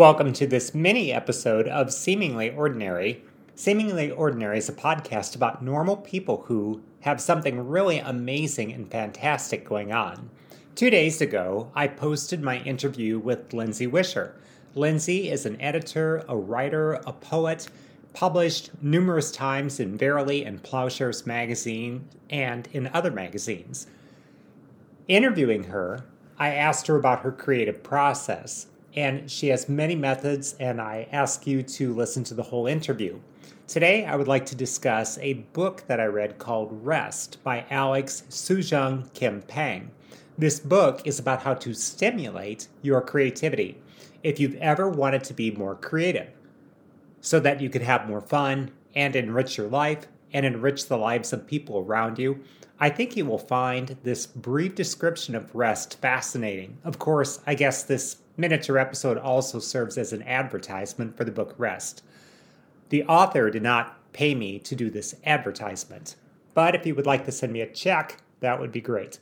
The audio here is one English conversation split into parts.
Welcome to this mini episode of Seemingly Ordinary. Seemingly Ordinary is a podcast about normal people who have something really amazing and fantastic going on. Two days ago, I posted my interview with Lindsay Wisher. Lindsay is an editor, a writer, a poet, published numerous times in Verily and Ploughshares magazine and in other magazines. Interviewing her, I asked her about her creative process and she has many methods, and I ask you to listen to the whole interview. Today, I would like to discuss a book that I read called Rest by Alex Soojung Kim Pang. This book is about how to stimulate your creativity if you've ever wanted to be more creative so that you could have more fun and enrich your life and enrich the lives of people around you. I think you will find this brief description of rest fascinating. Of course, I guess this miniature episode also serves as an advertisement for the book Rest. The author did not pay me to do this advertisement, but if you would like to send me a check, that would be great.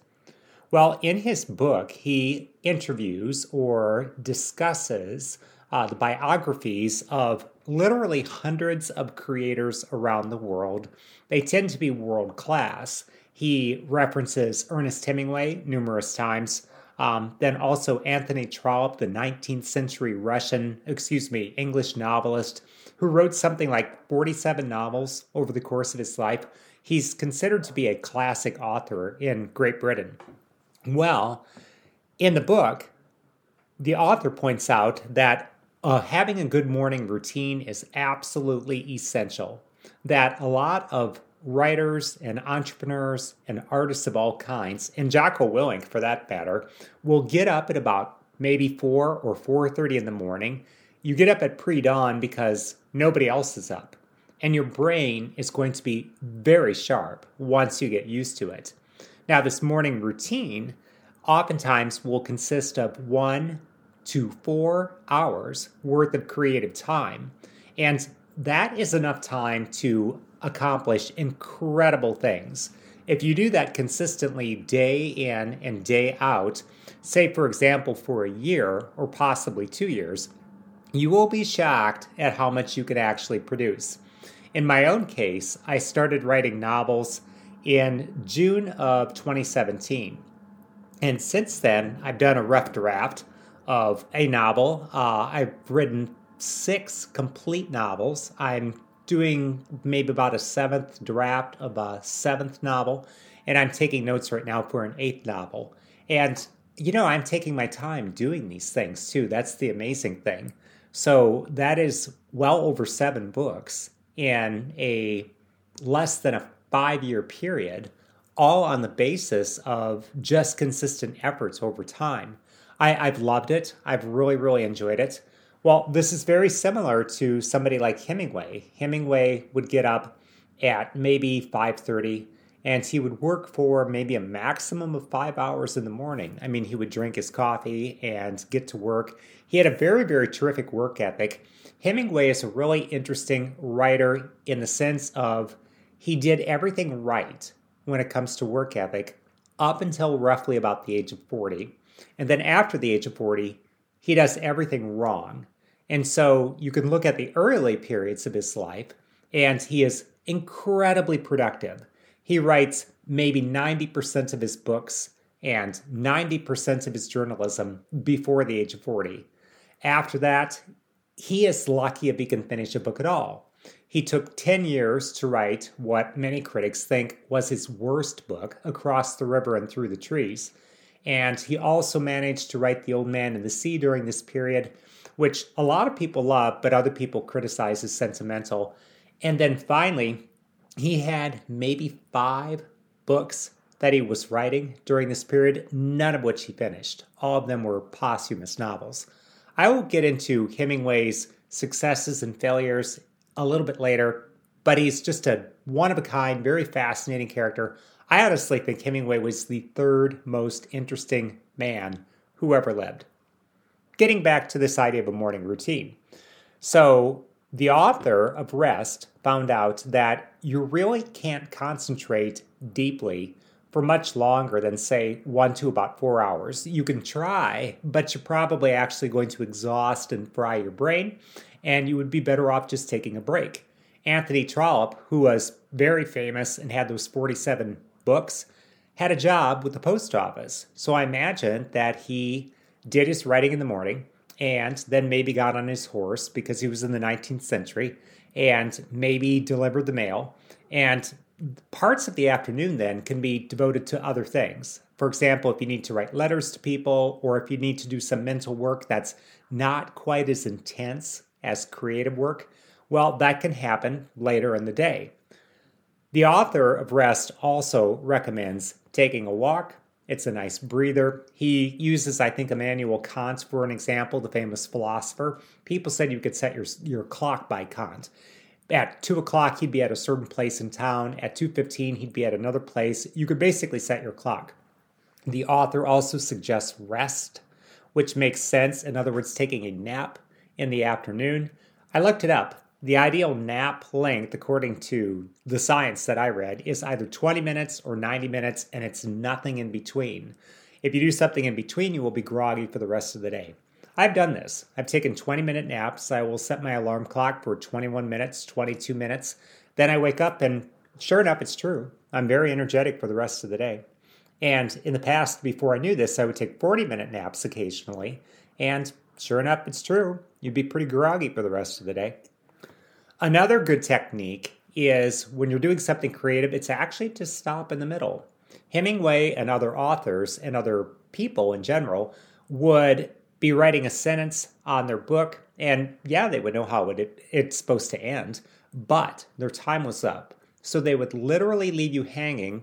Well, in his book, he interviews or discusses uh, the biographies of literally hundreds of creators around the world. They tend to be world class. He references Ernest Hemingway numerous times. Um, then also Anthony Trollope, the 19th century Russian, excuse me, English novelist who wrote something like 47 novels over the course of his life. He's considered to be a classic author in Great Britain. Well, in the book, the author points out that uh, having a good morning routine is absolutely essential. That a lot of writers and entrepreneurs and artists of all kinds, and Jocko Willink for that matter, will get up at about maybe 4 or 4:30 in the morning. You get up at pre-dawn because nobody else is up. And your brain is going to be very sharp once you get used to it. Now, this morning routine oftentimes will consist of one to four hours worth of creative time. And that is enough time to accomplish incredible things. If you do that consistently day in and day out, say for example for a year or possibly two years, you will be shocked at how much you can actually produce. In my own case, I started writing novels in June of 2017. And since then, I've done a rough draft of a novel. Uh, I've written six complete novels. I'm doing maybe about a seventh draft of a seventh novel, and I'm taking notes right now for an eighth novel. And, you know, I'm taking my time doing these things too. That's the amazing thing. So that is well over seven books in a less than a five year period, all on the basis of just consistent efforts over time. I, I've loved it. I've really, really enjoyed it. Well, this is very similar to somebody like Hemingway. Hemingway would get up at maybe 5:30 and he would work for maybe a maximum of 5 hours in the morning. I mean, he would drink his coffee and get to work. He had a very very terrific work ethic. Hemingway is a really interesting writer in the sense of he did everything right when it comes to work ethic up until roughly about the age of 40. And then after the age of 40, he does everything wrong. And so you can look at the early periods of his life, and he is incredibly productive. He writes maybe 90% of his books and 90% of his journalism before the age of 40. After that, he is lucky if he can finish a book at all. He took 10 years to write what many critics think was his worst book, Across the River and Through the Trees. And he also managed to write The Old Man and the Sea during this period, which a lot of people love, but other people criticize as sentimental. And then finally, he had maybe five books that he was writing during this period, none of which he finished. All of them were posthumous novels. I will get into Hemingway's successes and failures a little bit later, but he's just a one of a kind, very fascinating character. I honestly think Hemingway was the third most interesting man who ever lived. Getting back to this idea of a morning routine. So, the author of Rest found out that you really can't concentrate deeply for much longer than, say, one to about four hours. You can try, but you're probably actually going to exhaust and fry your brain, and you would be better off just taking a break. Anthony Trollope, who was very famous and had those 47 books, had a job with the post office. So I imagine that he did his writing in the morning and then maybe got on his horse because he was in the 19th century and maybe delivered the mail. And parts of the afternoon then can be devoted to other things. For example, if you need to write letters to people or if you need to do some mental work that's not quite as intense as creative work, well, that can happen later in the day. The author of Rest also recommends taking a walk. It's a nice breather. He uses, I think, Immanuel Kant for an example, the famous philosopher. People said you could set your, your clock by Kant. At two o'clock, he'd be at a certain place in town. At two fifteen, he'd be at another place. You could basically set your clock. The author also suggests rest, which makes sense. In other words, taking a nap in the afternoon. I looked it up. The ideal nap length, according to the science that I read, is either 20 minutes or 90 minutes, and it's nothing in between. If you do something in between, you will be groggy for the rest of the day. I've done this. I've taken 20 minute naps. I will set my alarm clock for 21 minutes, 22 minutes. Then I wake up, and sure enough, it's true. I'm very energetic for the rest of the day. And in the past, before I knew this, I would take 40 minute naps occasionally. And sure enough, it's true. You'd be pretty groggy for the rest of the day. Another good technique is when you're doing something creative, it's actually to stop in the middle. Hemingway and other authors and other people in general would be writing a sentence on their book, and yeah, they would know how it, it's supposed to end, but their time was up. So they would literally leave you hanging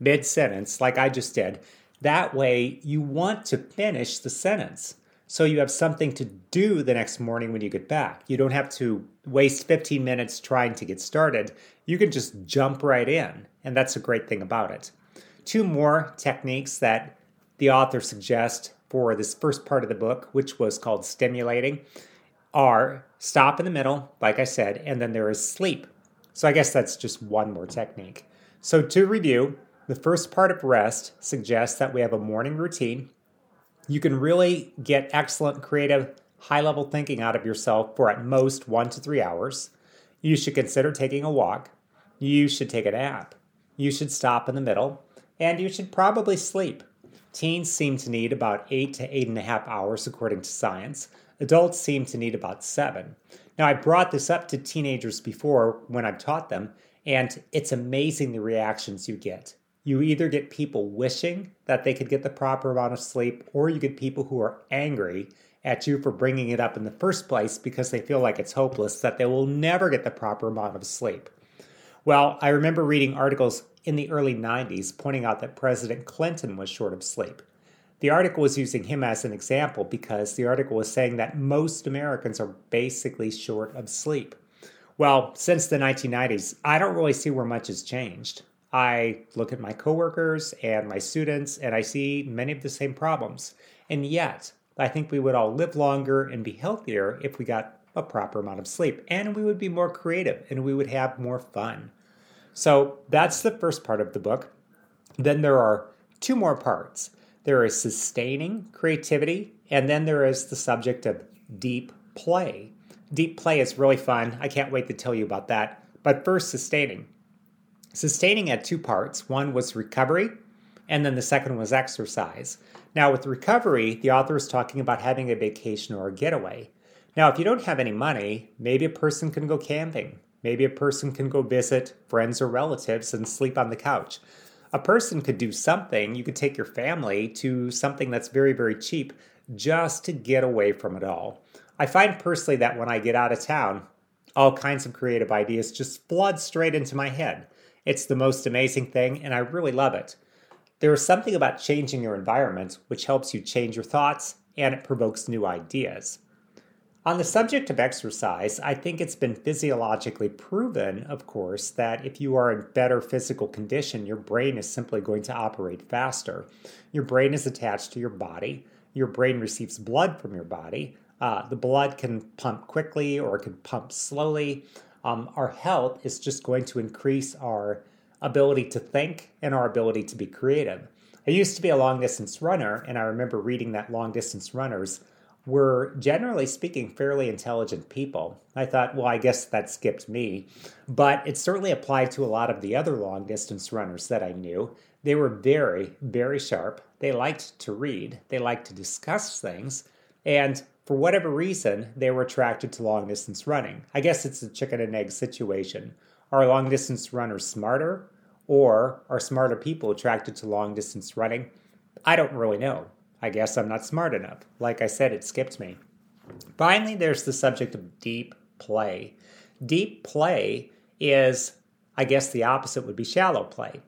mid sentence, like I just did. That way, you want to finish the sentence so you have something to do the next morning when you get back. You don't have to waste 15 minutes trying to get started. You can just jump right in, and that's a great thing about it. Two more techniques that the author suggests for this first part of the book, which was called stimulating, are stop in the middle, like I said, and then there is sleep. So I guess that's just one more technique. So to review, the first part of rest suggests that we have a morning routine you can really get excellent creative, high level thinking out of yourself for at most one to three hours. You should consider taking a walk. You should take a nap. You should stop in the middle. And you should probably sleep. Teens seem to need about eight to eight and a half hours, according to science. Adults seem to need about seven. Now, I brought this up to teenagers before when I've taught them, and it's amazing the reactions you get you either get people wishing that they could get the proper amount of sleep, or you get people who are angry at you for bringing it up in the first place because they feel like it's hopeless that they will never get the proper amount of sleep. Well, I remember reading articles in the early 90s pointing out that President Clinton was short of sleep. The article was using him as an example because the article was saying that most Americans are basically short of sleep. Well, since the 1990s, I don't really see where much has changed. I look at my coworkers and my students and I see many of the same problems. And yet, I think we would all live longer and be healthier if we got a proper amount of sleep and we would be more creative and we would have more fun. So that's the first part of the book. Then there are two more parts there is sustaining creativity, and then there is the subject of deep play. Deep play is really fun. I can't wait to tell you about that. But first, sustaining. Sustaining had two parts one was recovery, and then the second was exercise. Now, with recovery, the author is talking about having a vacation or a getaway. Now, if you don't have any money, maybe a person can go camping. Maybe a person can go visit friends or relatives and sleep on the couch. A person could do something. You could take your family to something that's very, very cheap just to get away from it all. I find personally that when I get out of town, all kinds of creative ideas just flood straight into my head. It's the most amazing thing, and I really love it. There is something about changing your environment which helps you change your thoughts and it provokes new ideas. On the subject of exercise, I think it's been physiologically proven, of course, that if you are in better physical condition, your brain is simply going to operate faster. Your brain is attached to your body, your brain receives blood from your body. Uh, the blood can pump quickly or it can pump slowly um, our health is just going to increase our ability to think and our ability to be creative. I used to be a long distance runner, and I remember reading that long distance runners were generally speaking fairly intelligent people. I thought, well, I guess that skipped me. But it certainly applied to a lot of the other long distance runners that I knew. They were very, very sharp. They liked to read, they liked to discuss things, and for whatever reason, they were attracted to long distance running. I guess it's a chicken and egg situation. Are long distance runners smarter, or are smarter people attracted to long distance running? I don't really know. I guess I'm not smart enough. Like I said, it skipped me. Finally, there's the subject of deep play. Deep play is, I guess the opposite would be shallow play.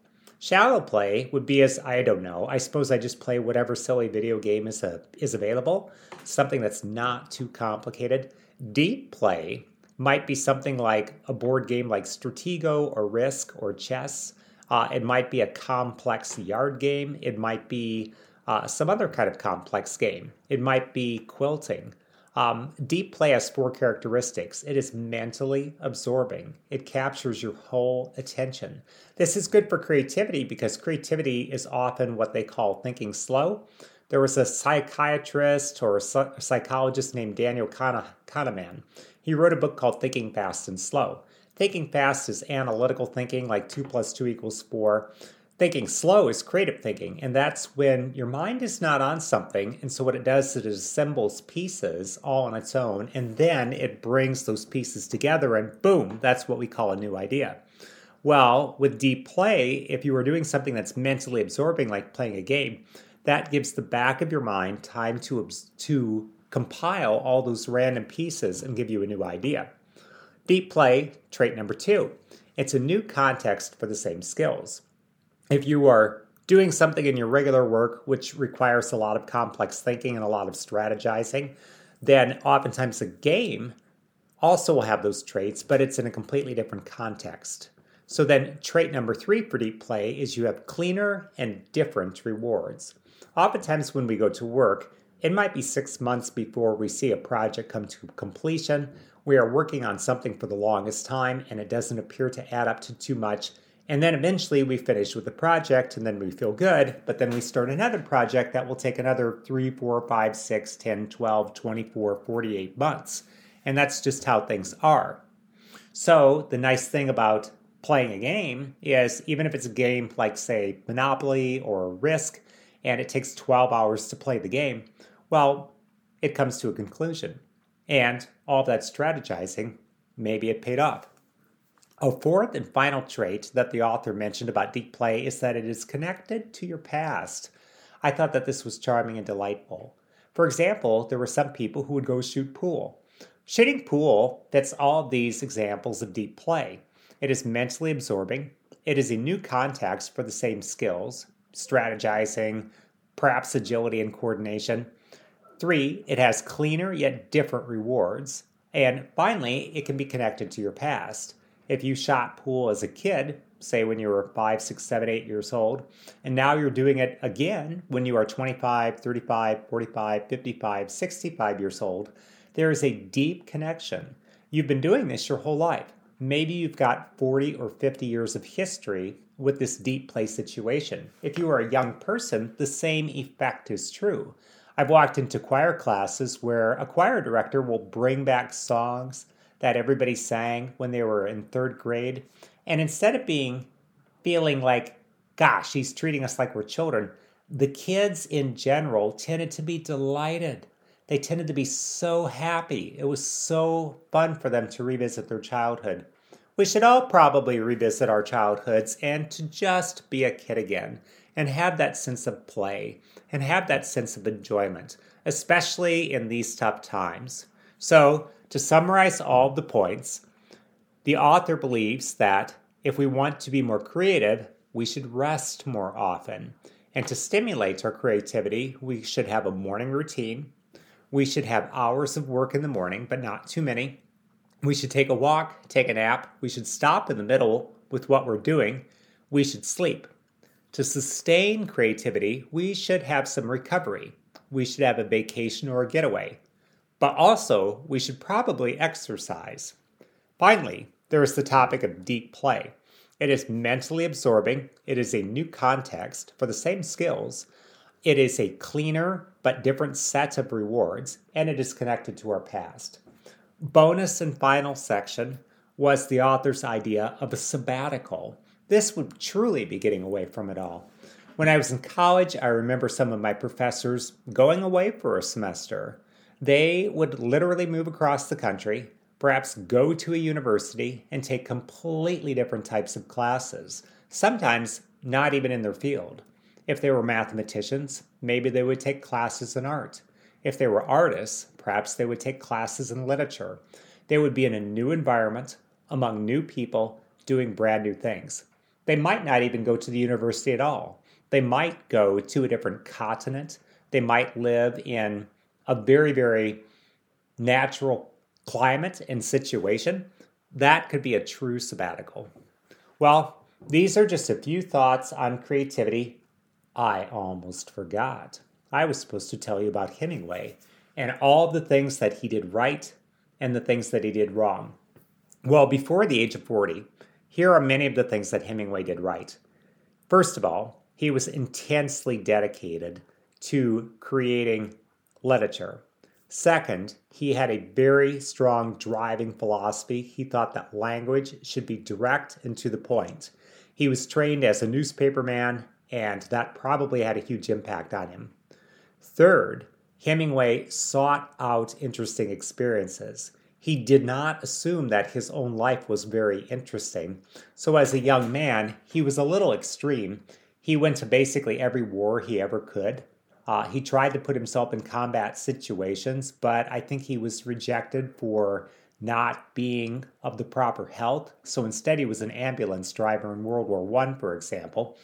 Shallow play would be as I don't know. I suppose I just play whatever silly video game is a, is available, something that's not too complicated. Deep play might be something like a board game like Stratego or Risk or chess. Uh, it might be a complex yard game. It might be uh, some other kind of complex game. It might be quilting. Um, deep play has four characteristics. It is mentally absorbing. It captures your whole attention. This is good for creativity because creativity is often what they call thinking slow. There was a psychiatrist or a psychologist named Daniel Kahneman. He wrote a book called Thinking Fast and Slow. Thinking fast is analytical thinking, like 2 plus 2 equals 4. Thinking slow is creative thinking, and that's when your mind is not on something, and so what it does is it assembles pieces all on its own, and then it brings those pieces together, and boom, that's what we call a new idea. Well, with deep play, if you are doing something that's mentally absorbing, like playing a game, that gives the back of your mind time to, to compile all those random pieces and give you a new idea. Deep play, trait number two, it's a new context for the same skills if you are doing something in your regular work which requires a lot of complex thinking and a lot of strategizing, then oftentimes a game also will have those traits, but it's in a completely different context. So then, trait number three for deep play is you have cleaner and different rewards. Oftentimes, when we go to work, it might be six months before we see a project come to completion. We are working on something for the longest time, and it doesn't appear to add up to too much and then eventually we finish with the project and then we feel good, but then we start another project that will take another 3, 4, 5, 6, 10, 12, 24, 48 months. And that's just how things are. So the nice thing about playing a game is even if it's a game like, say, Monopoly or Risk, and it takes 12 hours to play the game, well, it comes to a conclusion. And all that strategizing, maybe it paid off. A fourth and final trait that the author mentioned about deep play is that it is connected to your past. I thought that this was charming and delightful. For example, there were some people who would go shoot pool. Shooting pool fits all these examples of deep play. It is mentally absorbing, it is a new context for the same skills, strategizing, perhaps agility and coordination. Three, it has cleaner yet different rewards. And finally, it can be connected to your past. If you shot pool as a kid, say when you were five, six, seven, eight years old, and now you're doing it again when you are 25, 35, 45, 55, 65 years old, there is a deep connection. You've been doing this your whole life. Maybe you've got 40 or 50 years of history with this deep play situation. If you are a young person, the same effect is true. I've walked into choir classes where a choir director will bring back songs that everybody sang when they were in third grade. And instead of being feeling like, gosh, he's treating us like we're children, the kids in general tended to be delighted. They tended to be so happy. It was so fun for them to revisit their childhood. We should all probably revisit our childhoods and to just be a kid again and have that sense of play and have that sense of enjoyment, especially in these tough times. So, to summarize all the points, the author believes that if we want to be more creative, we should rest more often. And to stimulate our creativity, we should have a morning routine. We should have hours of work in the morning, but not too many. We should take a walk, take a nap. We should stop in the middle with what we're doing. We should sleep. To sustain creativity, we should have some recovery. We should have a vacation or a getaway but also we should probably exercise. Finally, there is the topic of deep play. It is mentally absorbing, it is a new context for the same skills, it is a cleaner but different set of rewards, and it is connected to our past. Bonus and final section was the author's idea of a sabbatical. This would truly be getting away from it all. When I was in college, I remember some of my professors going away for a semester. They would literally move across the country, perhaps go to a university, and take completely different types of classes, sometimes not even in their field. If they were mathematicians, maybe they would take classes in art. If they were artists, perhaps they would take classes in literature. They would be in a new environment, among new people, doing brand new things. They might not even go to the university at all. They might go to a different continent. They might live in a very, very natural climate and situation. That could be a true sabbatical. Well, these are just a few thoughts on creativity I almost forgot. I was supposed to tell you about Hemingway and all the things that he did right and the things that he did wrong. Well, before the age of 40, here are many of the things that Hemingway did right. First of all, he was intensely dedicated to creating literature. Second, he had a very strong driving philosophy. He thought that language should be direct and to the point. He was trained as a newspaperman and that probably had a huge impact on him. Third, Hemingway sought out interesting experiences. He did not assume that his own life was very interesting. So, as a young man, he was a little extreme. He went to basically every war he ever could. Uh, he tried to put himself in combat situations, but I think he was rejected for not being of the proper health. So instead, he was an ambulance driver in World War I, for example.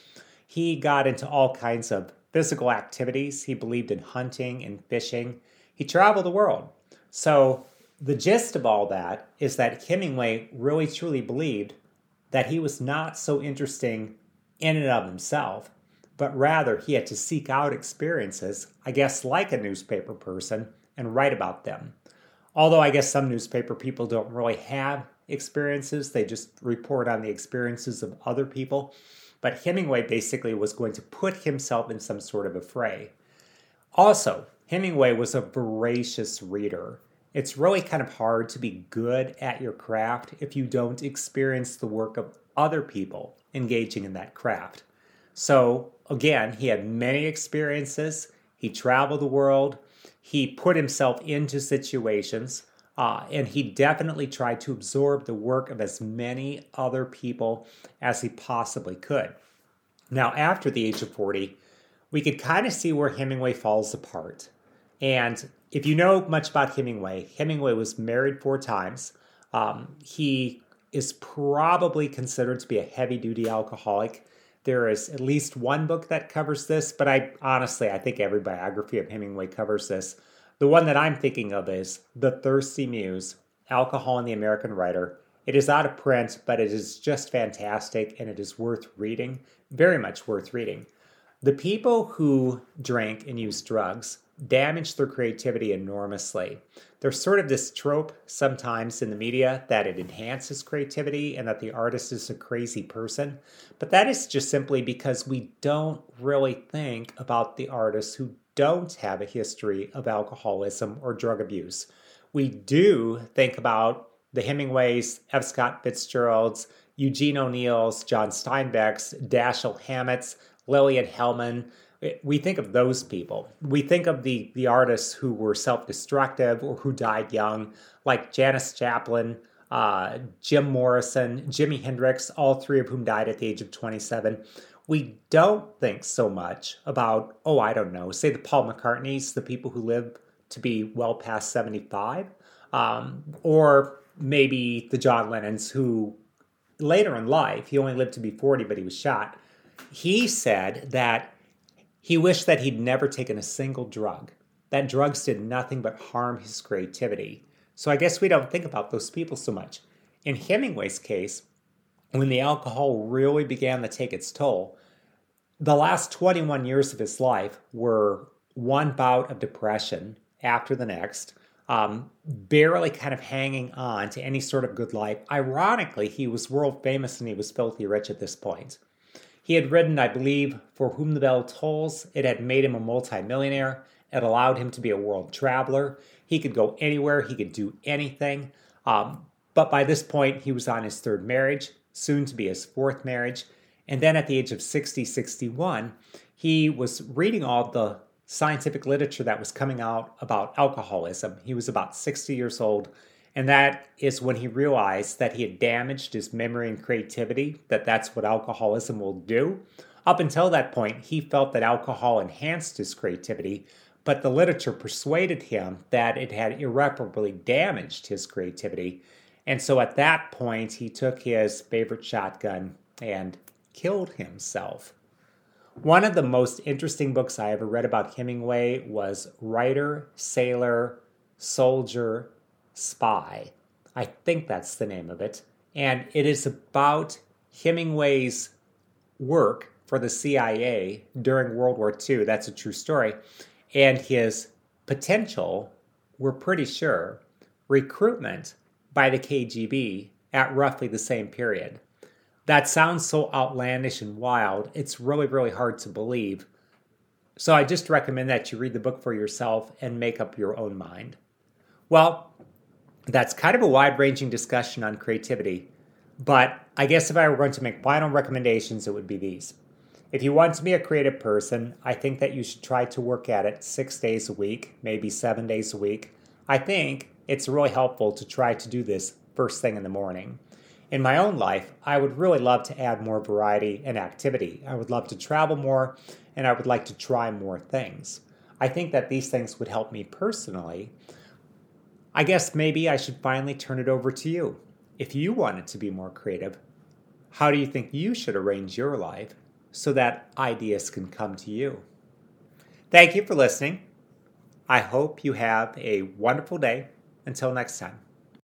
He got into all kinds of physical activities. He believed in hunting and fishing. He traveled the world. So, the gist of all that is that Hemingway really truly believed that he was not so interesting in and of himself, but rather he had to seek out experiences, I guess, like a newspaper person, and write about them. Although I guess some newspaper people don't really have experiences, they just report on the experiences of other people. But Hemingway basically was going to put himself in some sort of a fray. Also, Hemingway was a voracious reader. It's really kind of hard to be good at your craft if you don't experience the work of other people engaging in that craft. So, again, he had many experiences. He traveled the world. He put himself into situations. Uh, and he definitely tried to absorb the work of as many other people as he possibly could. Now, after the age of 40, we could kind of see where Hemingway falls apart. And if you know much about Hemingway, Hemingway was married four times. Um, he is probably considered to be a heavy duty alcoholic. There is at least one book that covers this, but I honestly, I think every biography of Hemingway covers this. The one that I'm thinking of is The Thirsty Muse Alcohol and the American Writer. It is out of print, but it is just fantastic and it is worth reading, very much worth reading. The people who drank and used drugs damage their creativity enormously. There's sort of this trope sometimes in the media that it enhances creativity and that the artist is a crazy person. But that is just simply because we don't really think about the artists who don't have a history of alcoholism or drug abuse. We do think about the Hemingways, F. Scott Fitzgeralds, Eugene O'Neill's, John Steinbeck's, Dashiell Hammett's, Lillian Hellman. We think of those people. We think of the, the artists who were self destructive or who died young, like Janis Joplin, uh, Jim Morrison, Jimi Hendrix, all three of whom died at the age of 27 we don't think so much about, oh, I don't know, say the Paul McCartneys, the people who live to be well past 75, um, or maybe the John Lennons who later in life, he only lived to be 40, but he was shot. He said that he wished that he'd never taken a single drug, that drugs did nothing but harm his creativity. So I guess we don't think about those people so much. In Hemingway's case, when the alcohol really began to take its toll, the last 21 years of his life were one bout of depression after the next. um, barely kind of hanging on to any sort of good life. Ironically, he was world famous and he was filthy rich at this point. He had written, I believe, For Whom the Bell Tolls. It had made him a multimillionaire. It allowed him to be a world traveler. He could go anywhere, he could do anything. Um, but by this point, he was on his third marriage, soon to be his fourth marriage. And then at the age of 60, 61, he was reading all the scientific literature that was coming out about alcoholism. He was about 60 years old, and that is when he realized that he had damaged his memory and creativity, that that's what alcoholism will do. Up until that point, he felt that alcohol enhanced his creativity, but the literature persuaded him that it had irreparably damaged his creativity. And so at that point, he took his favorite shotgun and killed himself. One of the most interesting books I ever read about Hemingway was Writer, Sailor, Soldier, Spy. I think that's the name of it. And it is about Hemingway's work for the CIA during World War II. That's a true story. And his potential, we're pretty sure, recruitment by the KGB at roughly the same period. That sounds so outlandish and wild, it's really, really hard to believe. So I just recommend that you read the book for yourself and make up your own mind. Well, that's kind of a wide ranging discussion on creativity, but I guess if I were going to make final recommendations, it would be these. If you want to be a creative person, I think that you should try to work at it six days a week, maybe seven days a week. I think it's really helpful to try to do this first thing in the morning. In my own life, I would really love to add more variety and activity. I would love to travel more and I would like to try more things. I think that these things would help me personally. I guess maybe I should finally turn it over to you. If you wanted to be more creative, how do you think you should arrange your life so that ideas can come to you? Thank you for listening. I hope you have a wonderful day. Until next time.